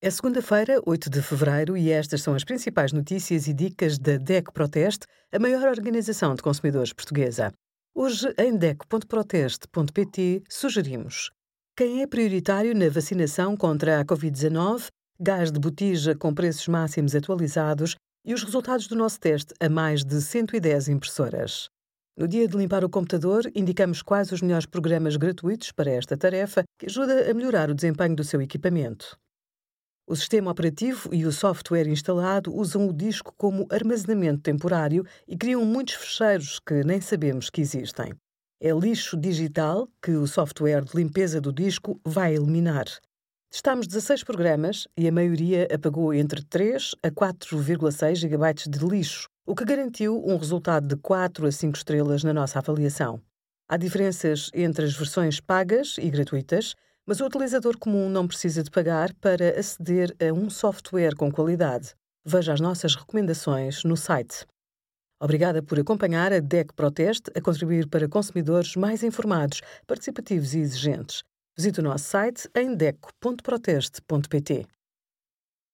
É segunda-feira, 8 de fevereiro, e estas são as principais notícias e dicas da DEC Proteste, a maior organização de consumidores portuguesa. Hoje, em DEC.proteste.pt, sugerimos quem é prioritário na vacinação contra a Covid-19, gás de botija com preços máximos atualizados e os resultados do nosso teste a mais de 110 impressoras. No dia de limpar o computador, indicamos quais os melhores programas gratuitos para esta tarefa que ajuda a melhorar o desempenho do seu equipamento. O sistema operativo e o software instalado usam o disco como armazenamento temporário e criam muitos fecheiros que nem sabemos que existem. É lixo digital que o software de limpeza do disco vai eliminar. Testámos 16 programas e a maioria apagou entre 3 a 4,6 GB de lixo, o que garantiu um resultado de 4 a 5 estrelas na nossa avaliação. Há diferenças entre as versões pagas e gratuitas, mas o utilizador comum não precisa de pagar para aceder a um software com qualidade. Veja as nossas recomendações no site. Obrigada por acompanhar a DEC Proteste a contribuir para consumidores mais informados, participativos e exigentes. Visite o nosso site em deco.proteste.pt.